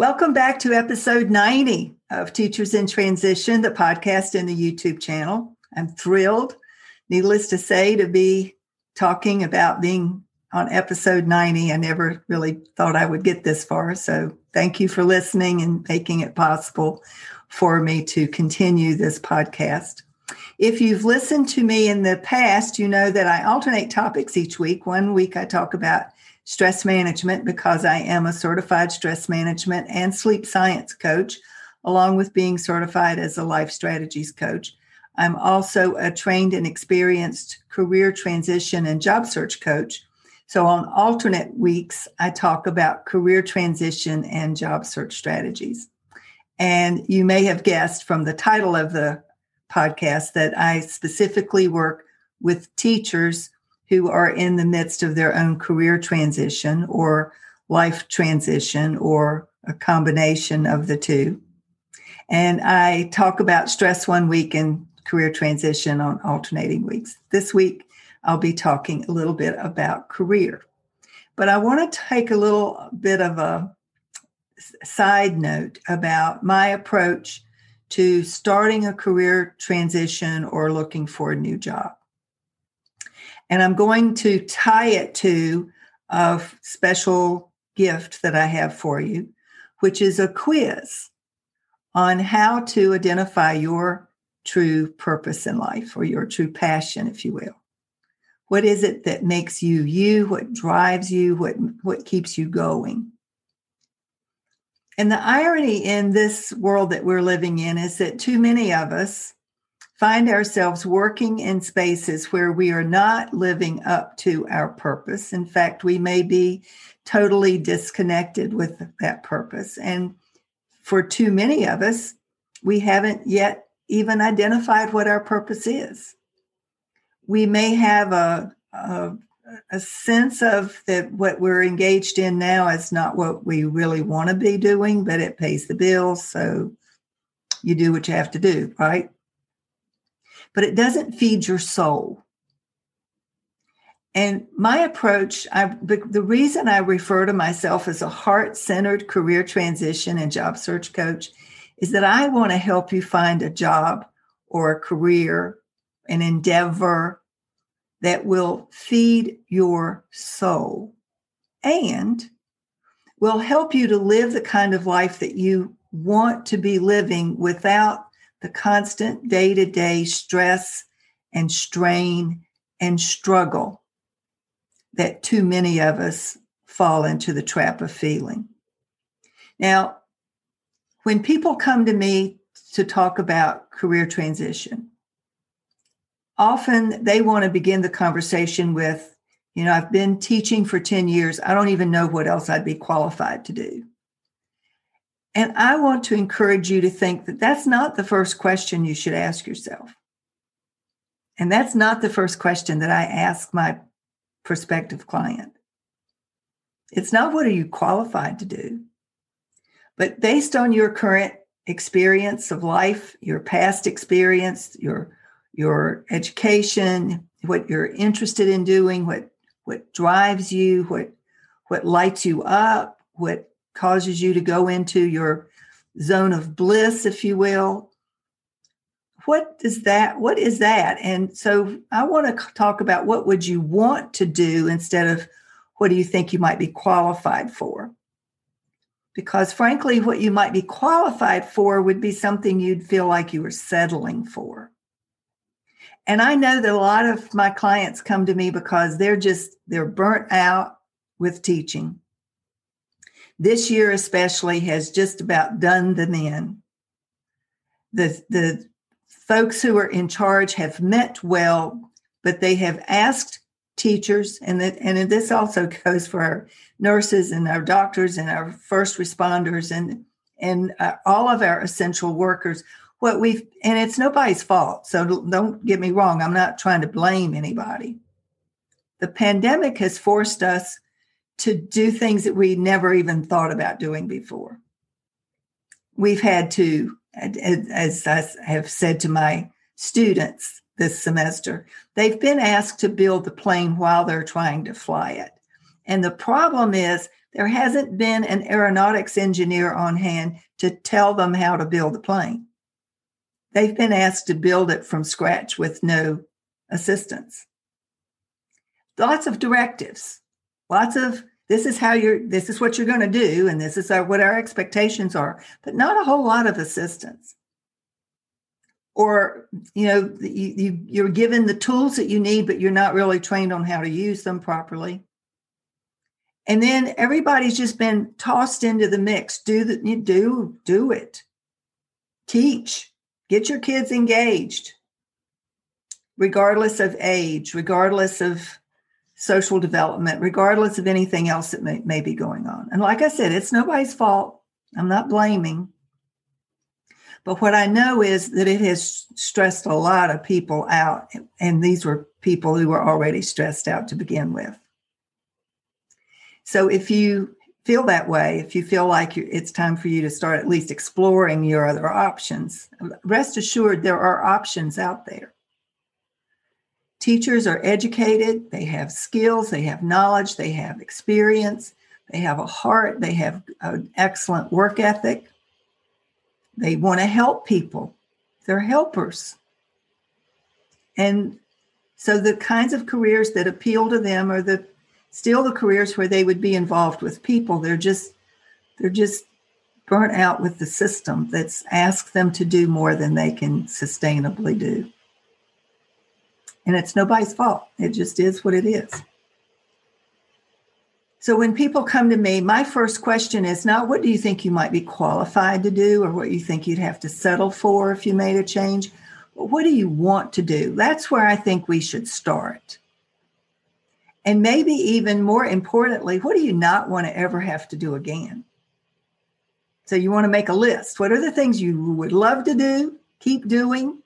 Welcome back to episode 90 of Teachers in Transition, the podcast and the YouTube channel. I'm thrilled, needless to say, to be talking about being on episode 90. I never really thought I would get this far. So thank you for listening and making it possible for me to continue this podcast. If you've listened to me in the past, you know that I alternate topics each week. One week I talk about stress management because I am a certified stress management and sleep science coach, along with being certified as a life strategies coach. I'm also a trained and experienced career transition and job search coach. So, on alternate weeks, I talk about career transition and job search strategies. And you may have guessed from the title of the podcast that I specifically work with teachers who are in the midst of their own career transition or life transition or a combination of the two. And I talk about stress one week and career transition on alternating weeks. This week, I'll be talking a little bit about career. But I want to take a little bit of a side note about my approach to starting a career transition or looking for a new job. And I'm going to tie it to a special gift that I have for you, which is a quiz on how to identify your true purpose in life or your true passion, if you will. What is it that makes you you? What drives you? What, what keeps you going? And the irony in this world that we're living in is that too many of us find ourselves working in spaces where we are not living up to our purpose. In fact, we may be totally disconnected with that purpose. And for too many of us, we haven't yet even identified what our purpose is. We may have a, a, a sense of that what we're engaged in now is not what we really want to be doing, but it pays the bills. So you do what you have to do, right? But it doesn't feed your soul. And my approach, I, the reason I refer to myself as a heart centered career transition and job search coach is that I want to help you find a job or a career, an endeavor that will feed your soul and will help you to live the kind of life that you want to be living without the constant day to day stress and strain and struggle that too many of us fall into the trap of feeling. Now, when people come to me to talk about career transition, often they want to begin the conversation with, you know, I've been teaching for 10 years. I don't even know what else I'd be qualified to do. And I want to encourage you to think that that's not the first question you should ask yourself. And that's not the first question that I ask my prospective client. It's not what are you qualified to do, but based on your current experience of life, your past experience, your your education, what you're interested in doing, what what drives you, what what lights you up, what causes you to go into your zone of bliss, if you will. What is that, what is that? And so I want to talk about what would you want to do instead of what do you think you might be qualified for? Because frankly, what you might be qualified for would be something you'd feel like you were settling for. And I know that a lot of my clients come to me because they're just, they're burnt out with teaching this year especially has just about done them in. The, the folks who are in charge have meant well, but they have asked teachers, and, and this also goes for our nurses and our doctors and our first responders and, and uh, all of our essential workers. What we've, and it's nobody's fault. So don't get me wrong, I'm not trying to blame anybody. The pandemic has forced us to do things that we never even thought about doing before. We've had to, as I have said to my students this semester, they've been asked to build the plane while they're trying to fly it. And the problem is there hasn't been an aeronautics engineer on hand to tell them how to build the plane. They've been asked to build it from scratch with no assistance. Lots of directives, lots of this is how you're this is what you're going to do and this is our, what our expectations are but not a whole lot of assistance. Or you know you, you, you're given the tools that you need but you're not really trained on how to use them properly. And then everybody's just been tossed into the mix. Do the do do it. Teach. Get your kids engaged. Regardless of age regardless of social development, regardless of anything else that may, may be going on. And like I said, it's nobody's fault. I'm not blaming. But what I know is that it has stressed a lot of people out. And these were people who were already stressed out to begin with. So if you feel that way, if you feel like it's time for you to start at least exploring your other options, rest assured there are options out there. Teachers are educated, they have skills, they have knowledge, they have experience, they have a heart, they have an excellent work ethic. They want to help people, they're helpers. And so the kinds of careers that appeal to them are the still the careers where they would be involved with people. They're just they're just burnt out with the system that's asked them to do more than they can sustainably do. And it's nobody's fault. It just is what it is. So when people come to me, my first question is not what do you think you might be qualified to do or what you think you'd have to settle for if you made a change, but what do you want to do? That's where I think we should start. And maybe even more importantly, what do you not want to ever have to do again? So you want to make a list. What are the things you would love to do, keep doing,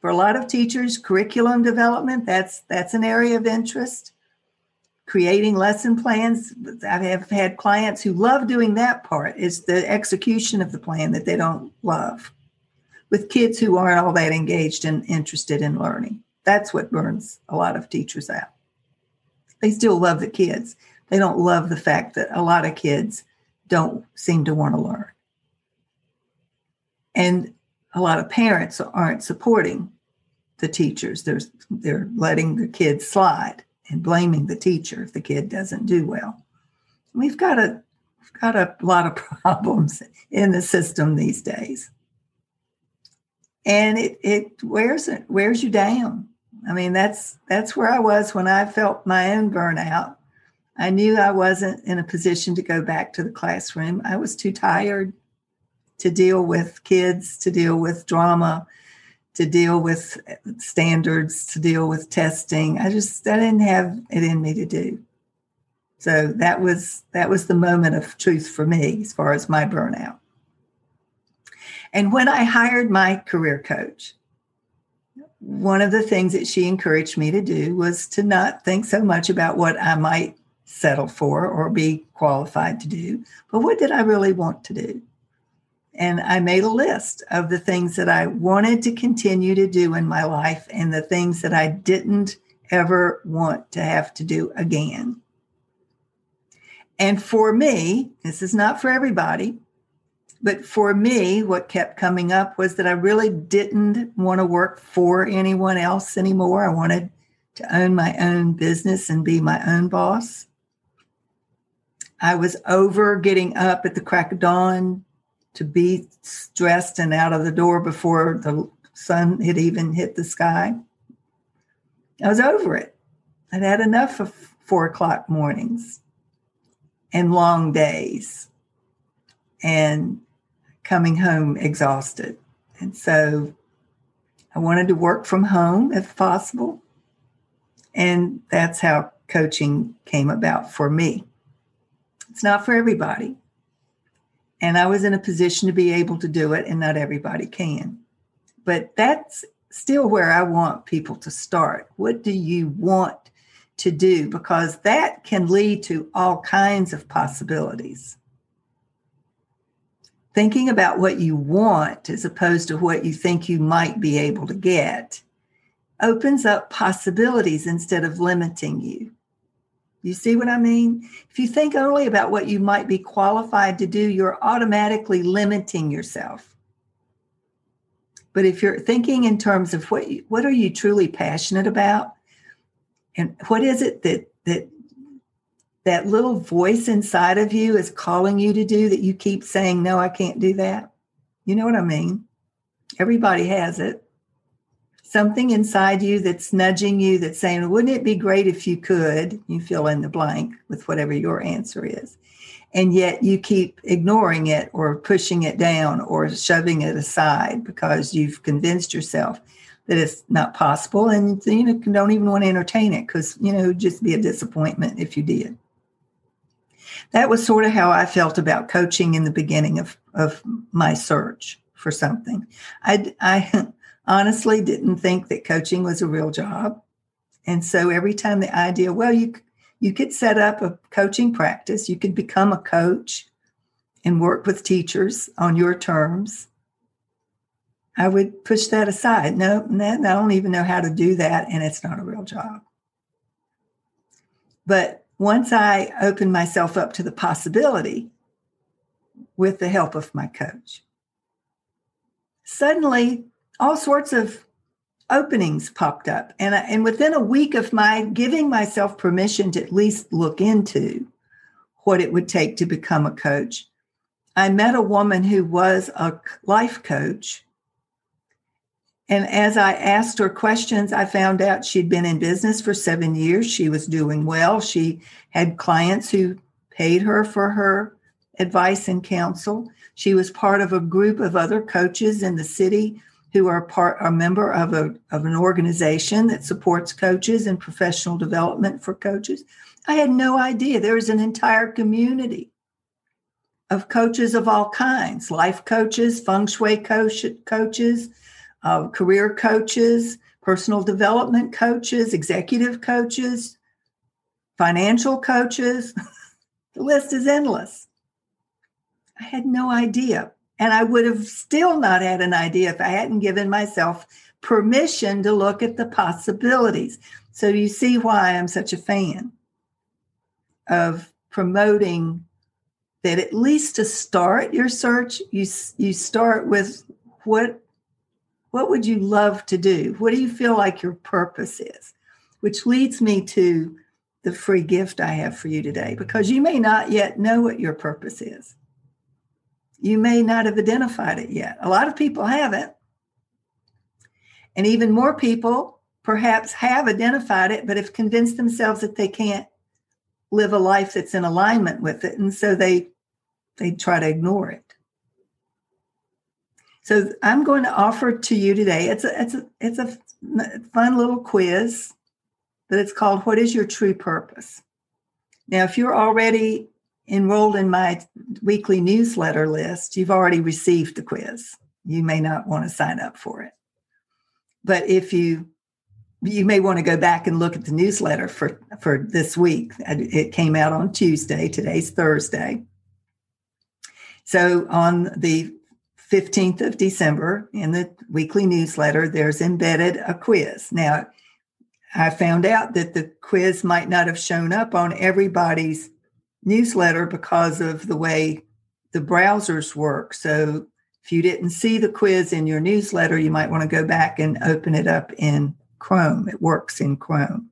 for a lot of teachers curriculum development that's that's an area of interest. Creating lesson plans i have had clients who love doing that part It's the execution of the plan that they don't love. With kids who aren't all that engaged and interested in learning. That's what burns a lot of teachers out. They still love the kids. They don't love the fact that a lot of kids don't seem to want to learn. And a lot of parents aren't supporting the teachers. They're, they're letting the kids slide and blaming the teacher if the kid doesn't do well. We've got a we've got a lot of problems in the system these days. And it it wears it wears you down. I mean, that's that's where I was when I felt my own burnout. I knew I wasn't in a position to go back to the classroom. I was too tired to deal with kids, to deal with drama, to deal with standards, to deal with testing. I just I didn't have it in me to do. So that was that was the moment of truth for me as far as my burnout. And when I hired my career coach, one of the things that she encouraged me to do was to not think so much about what I might settle for or be qualified to do, but what did I really want to do? And I made a list of the things that I wanted to continue to do in my life and the things that I didn't ever want to have to do again. And for me, this is not for everybody, but for me, what kept coming up was that I really didn't want to work for anyone else anymore. I wanted to own my own business and be my own boss. I was over getting up at the crack of dawn to be dressed and out of the door before the sun had even hit the sky. I was over it. I'd had enough of four o'clock mornings and long days and coming home exhausted. And so I wanted to work from home if possible. And that's how coaching came about for me. It's not for everybody. And I was in a position to be able to do it, and not everybody can. But that's still where I want people to start. What do you want to do? Because that can lead to all kinds of possibilities. Thinking about what you want as opposed to what you think you might be able to get opens up possibilities instead of limiting you. You see what I mean? If you think only about what you might be qualified to do, you're automatically limiting yourself. But if you're thinking in terms of what you, what are you truly passionate about, and what is it that that that little voice inside of you is calling you to do that you keep saying no, I can't do that. You know what I mean? Everybody has it something inside you that's nudging you that's saying, wouldn't it be great if you could? You fill in the blank with whatever your answer is. And yet you keep ignoring it or pushing it down or shoving it aside because you've convinced yourself that it's not possible and you know, don't even want to entertain it because, you know, it would just be a disappointment if you did. That was sort of how I felt about coaching in the beginning of, of my search for something. I, I honestly didn't think that coaching was a real job. And so every time the idea, well, you you could set up a coaching practice, you could become a coach and work with teachers on your terms. I would push that aside. No, no, I don't even know how to do that, and it's not a real job. But once I opened myself up to the possibility with the help of my coach, suddenly all sorts of openings popped up. And, I, and within a week of my giving myself permission to at least look into what it would take to become a coach, I met a woman who was a life coach. And as I asked her questions, I found out she'd been in business for seven years. She was doing well. She had clients who paid her for her advice and counsel. She was part of a group of other coaches in the city who are part a member of a of an organization that supports coaches and professional development for coaches. I had no idea there was an entire community of coaches of all kinds, life coaches, feng shui coach, coaches, uh, career coaches, personal development coaches, executive coaches, financial coaches. the list is endless. I had no idea. And I would have still not had an idea if I hadn't given myself permission to look at the possibilities. So you see why I'm such a fan of promoting that at least to start your search, you you start with what what would you love to do? What do you feel like your purpose is? Which leads me to the free gift I have for you today because you may not yet know what your purpose is you may not have identified it yet. A lot of people haven't. And even more people perhaps have identified it, but have convinced themselves that they can't live a life that's in alignment with it. And so they they try to ignore it. So I'm going to offer to you today. It's a it's a it's a fun little quiz, but it's called What is your true purpose? Now, if you're already enrolled in my weekly newsletter list, you've already received the quiz. You may not want to sign up for it. But if you you may want to go back and look at the newsletter for for this week. It came out on Tuesday. Today's Thursday. So on the 15th of December in the weekly newsletter, there's embedded a quiz. Now, I found out that the quiz might not have shown up on everybody's newsletter because of the way the browsers work. So if you didn't see the quiz in your newsletter, you might want to go back and open it up in Chrome. It works in Chrome.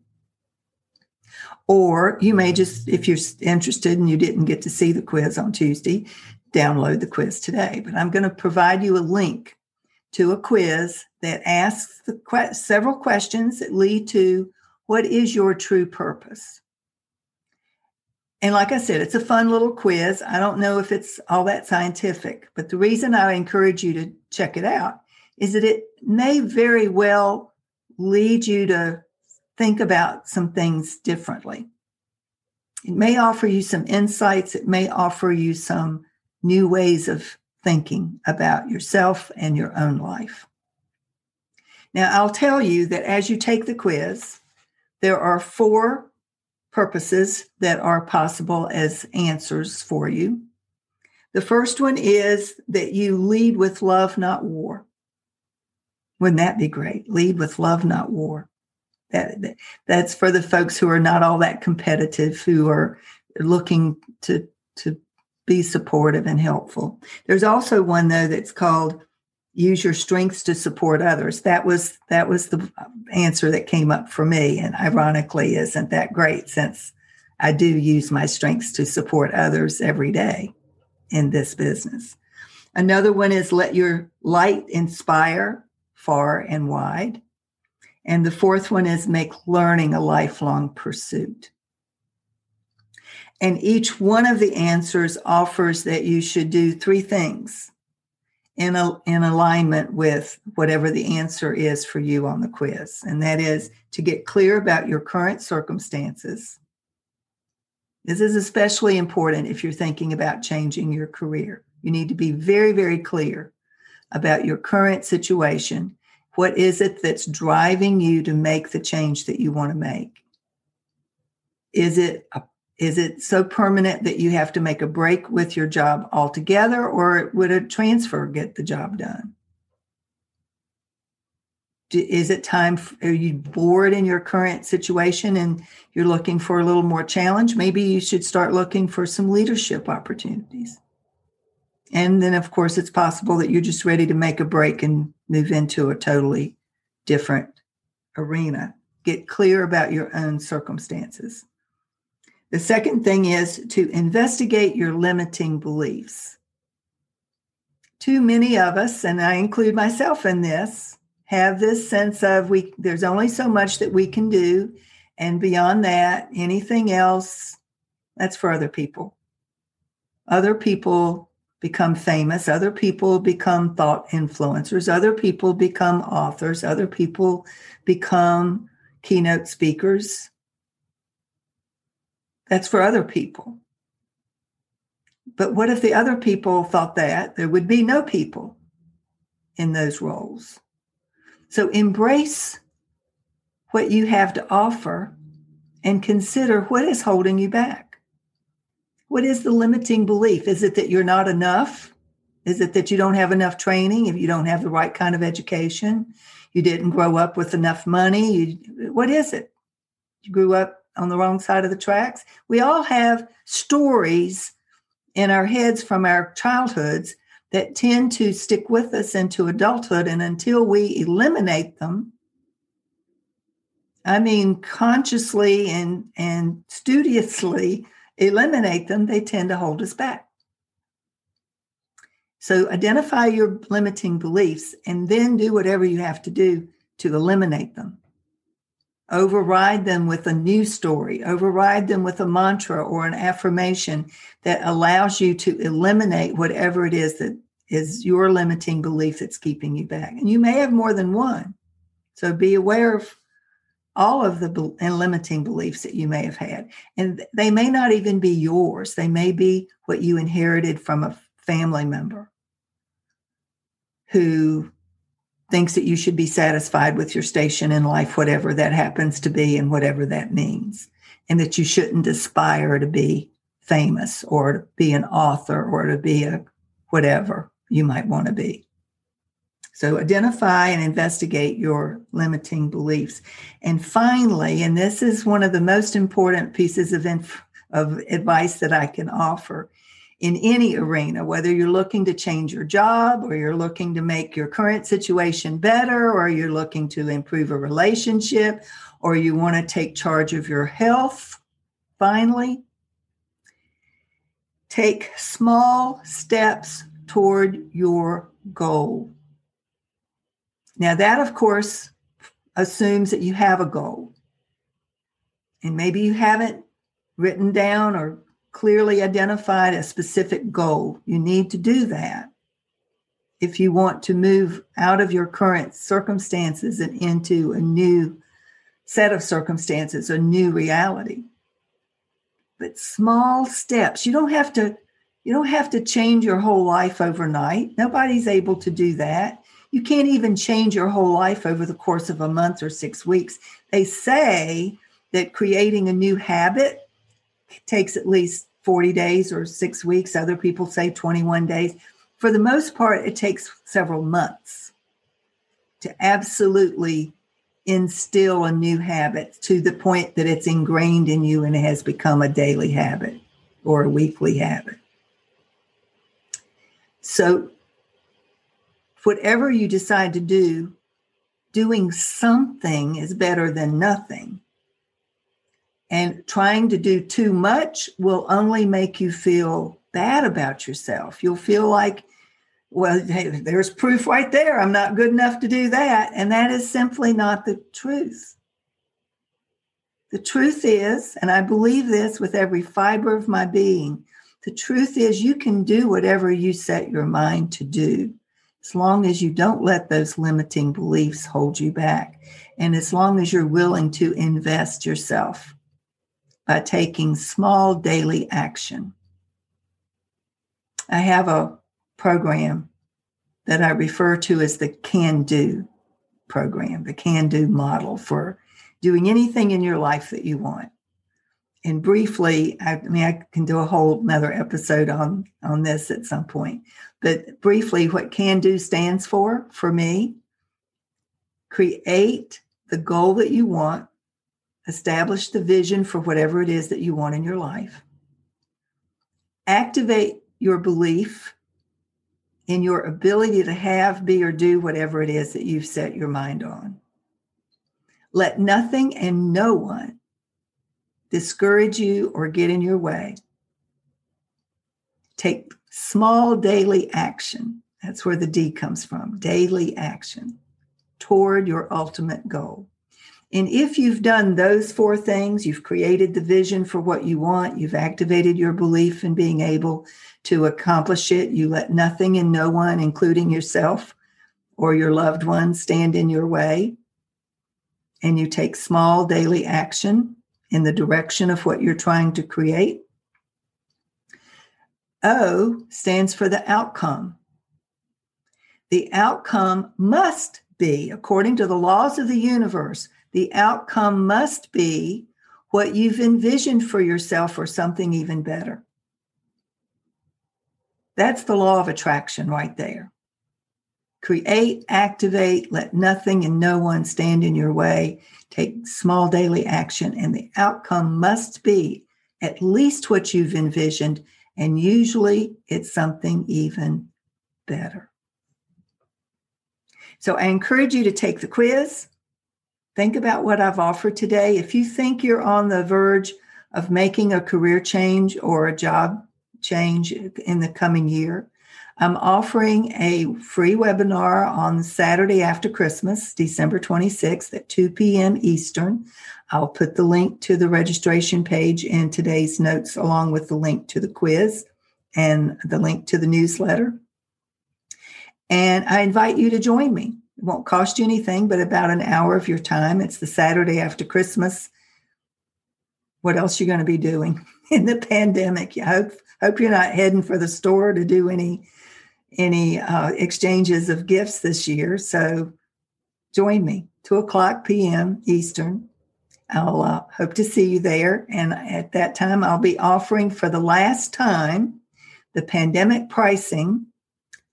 Or you may just, if you're interested and you didn't get to see the quiz on Tuesday, download the quiz today. But I'm going to provide you a link to a quiz that asks que- several questions that lead to what is your true purpose? And like I said, it's a fun little quiz. I don't know if it's all that scientific, but the reason I encourage you to check it out is that it may very well lead you to think about some things differently. It may offer you some insights, it may offer you some new ways of thinking about yourself and your own life. Now, I'll tell you that as you take the quiz, there are four purposes that are possible as answers for you. The first one is that you lead with love, not war. Wouldn't that be great? Lead with love, not war. That, that, that's for the folks who are not all that competitive, who are looking to to be supportive and helpful. There's also one though that's called use your strengths to support others. That was that was the answer that came up for me and ironically isn't that great since I do use my strengths to support others every day in this business. Another one is let your light inspire far and wide. And the fourth one is make learning a lifelong pursuit. And each one of the answers offers that you should do three things in, a, in alignment with whatever the answer is for you on the quiz. And that is to get clear about your current circumstances. This is especially important if you're thinking about changing your career. You need to be very, very clear about your current situation. What is it that's driving you to make the change that you want to make? Is it a is it so permanent that you have to make a break with your job altogether, or would a transfer get the job done? Is it time? Are you bored in your current situation and you're looking for a little more challenge? Maybe you should start looking for some leadership opportunities. And then, of course, it's possible that you're just ready to make a break and move into a totally different arena. Get clear about your own circumstances. The second thing is to investigate your limiting beliefs. Too many of us, and I include myself in this, have this sense of we there's only so much that we can do and beyond that anything else that's for other people. Other people become famous, other people become thought influencers, other people become authors, other people become keynote speakers, that's for other people. But what if the other people thought that? There would be no people in those roles. So embrace what you have to offer and consider what is holding you back. What is the limiting belief? Is it that you're not enough? Is it that you don't have enough training? If you don't have the right kind of education, you didn't grow up with enough money? You, what is it? You grew up on the wrong side of the tracks. We all have stories in our heads from our childhoods that tend to stick with us into adulthood. And until we eliminate them, I mean, consciously and, and studiously eliminate them, they tend to hold us back. So identify your limiting beliefs and then do whatever you have to do to eliminate them override them with a new story, override them with a mantra or an affirmation that allows you to eliminate whatever it is that is your limiting belief that's keeping you back. And you may have more than one. So be aware of all of the limiting beliefs that you may have had. And they may not even be yours, they may be what you inherited from a family member who thinks that you should be satisfied with your station in life, whatever that happens to be and whatever that means, and that you shouldn't aspire to be famous or to be an author or to be a whatever. you might want to be. So identify and investigate your limiting beliefs. And finally, and this is one of the most important pieces of, inf- of advice that I can offer in any arena, whether you're looking to change your job or you're looking to make your current situation better or you're looking to improve a relationship or you want to take charge of your health, finally, take small steps toward your goal. Now, that of course assumes that you have a goal. And maybe you haven't written down or clearly identified a specific goal. You need to do that if you want to move out of your current circumstances and into a new set of circumstances, a new reality. But small steps. You don't have to you don't have to change your whole life overnight. Nobody's able to do that. You can't even change your whole life over the course of a month or 6 weeks. They say that creating a new habit takes at least 40 days or 6 weeks. Other people say 21 days. For the most part, it takes several months to absolutely instill a new habit to the point that it's ingrained in you and it has become a daily habit or a weekly habit. So, whatever you decide to do, doing something is better than nothing. And trying to do too much will only make you feel bad about yourself. You'll feel like well, hey, there's proof right there. I'm not good enough to do that. And that is simply not the truth. The truth is, and I believe this with every fiber of my being, the truth is you can do whatever you set your mind to do as long as you don't let those limiting beliefs hold you back. And as long as you're willing to invest yourself by taking small daily action. I have a program that I refer to as the can do program, the can do model for doing anything in your life that you want. And briefly, I, I mean, I can do a whole another episode on, on this at some point. But briefly, what can do stands for, for me, create the goal that you want, establish the vision for whatever it is that you want in your life, activate your belief in your ability to have, be, or do whatever it is that you've set your mind on. Let nothing and no one discourage you or get in your way. Take small daily action. That's where the D comes from daily action toward your ultimate goal. And if you've done those four things, you've created the vision for what you want, you've activated your belief in being able to accomplish it, you let nothing and no one, including yourself or your loved ones, stand in your way, and you take small daily action in the direction of what you're trying to create. O stands for the outcome. The outcome must be, according to the laws of the universe, the outcome must be what you've envisioned for yourself or something even better. That's the law of attraction right there. Create, activate, let nothing and no one stand in your way. Take small daily action, and the outcome must be at least what you've envisioned. And usually it's something even better. So I encourage you to take the quiz. Think about what I've offered today. If you think you're on the verge of making a career change or a job change in the coming year, I'm offering a free webinar on Saturday after Christmas, December 26th at 2 p.m. Eastern. I'll put the link to the registration page in today's notes, along with the link to the quiz and the link to the newsletter. And I invite you to join me. It won't cost you anything but about an hour of your time. It's the Saturday after Christmas. What else are you going to be doing in the pandemic? I hope hope you're not heading for the store to do any any uh, exchanges of gifts this year. So join me, two o'clock p.m. Eastern. I'll uh, hope to see you there. And at that time, I'll be offering for the last time the pandemic pricing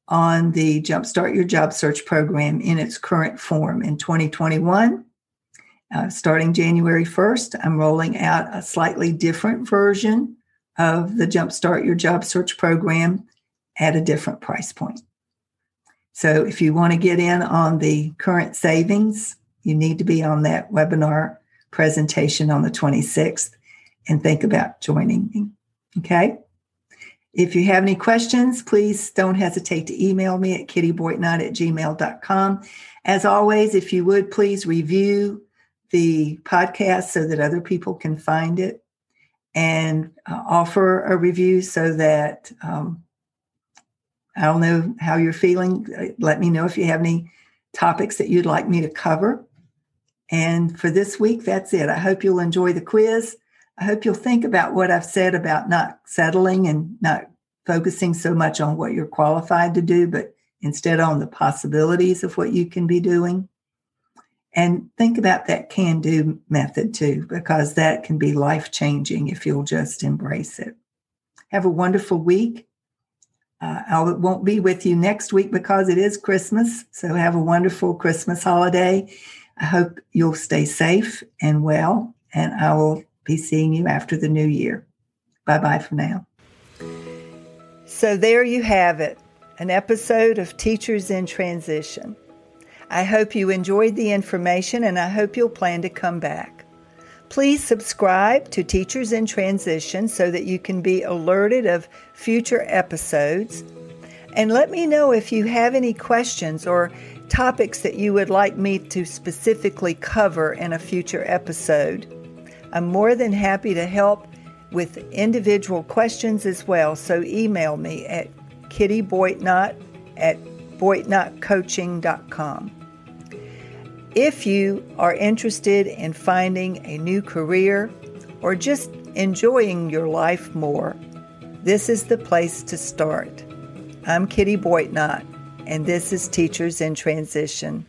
on the Jumpstart Your Job Search program in its current form in 2021. Uh, starting January 1st, I'm rolling out a slightly different version of the Jumpstart Your Job Search program at a different price point. So if you want to get in on the current savings, you need to be on that webinar presentation on the 26th and think about joining me. Okay. If you have any questions, please don't hesitate to email me at kittyboitnott at gmail.com. As always, if you would please review the podcast so that other people can find it and uh, offer a review so that um, I don't know how you're feeling. Let me know if you have any topics that you'd like me to cover. And for this week, that's it. I hope you'll enjoy the quiz. I hope you'll think about what I've said about not settling and not focusing so much on what you're qualified to do, but instead on the possibilities of what you can be doing. And think about that can do method too, because that can be life changing if you'll just embrace it. Have a wonderful week. Uh, I won't be with you next week because it is Christmas. So have a wonderful Christmas holiday. I hope you'll stay safe and well, and I will be seeing you after the new year. Bye bye for now. So there you have it an episode of Teachers in Transition. I hope you enjoyed the information and I hope you'll plan to come back. Please subscribe to Teachers in Transition so that you can be alerted of future episodes. And let me know if you have any questions or topics that you would like me to specifically cover in a future episode. I'm more than happy to help with individual questions as well, so email me at kittyboitnott at boitnottcoaching.com. If you are interested in finding a new career or just enjoying your life more, this is the place to start. I'm Kitty Boitnott, and this is Teachers in Transition.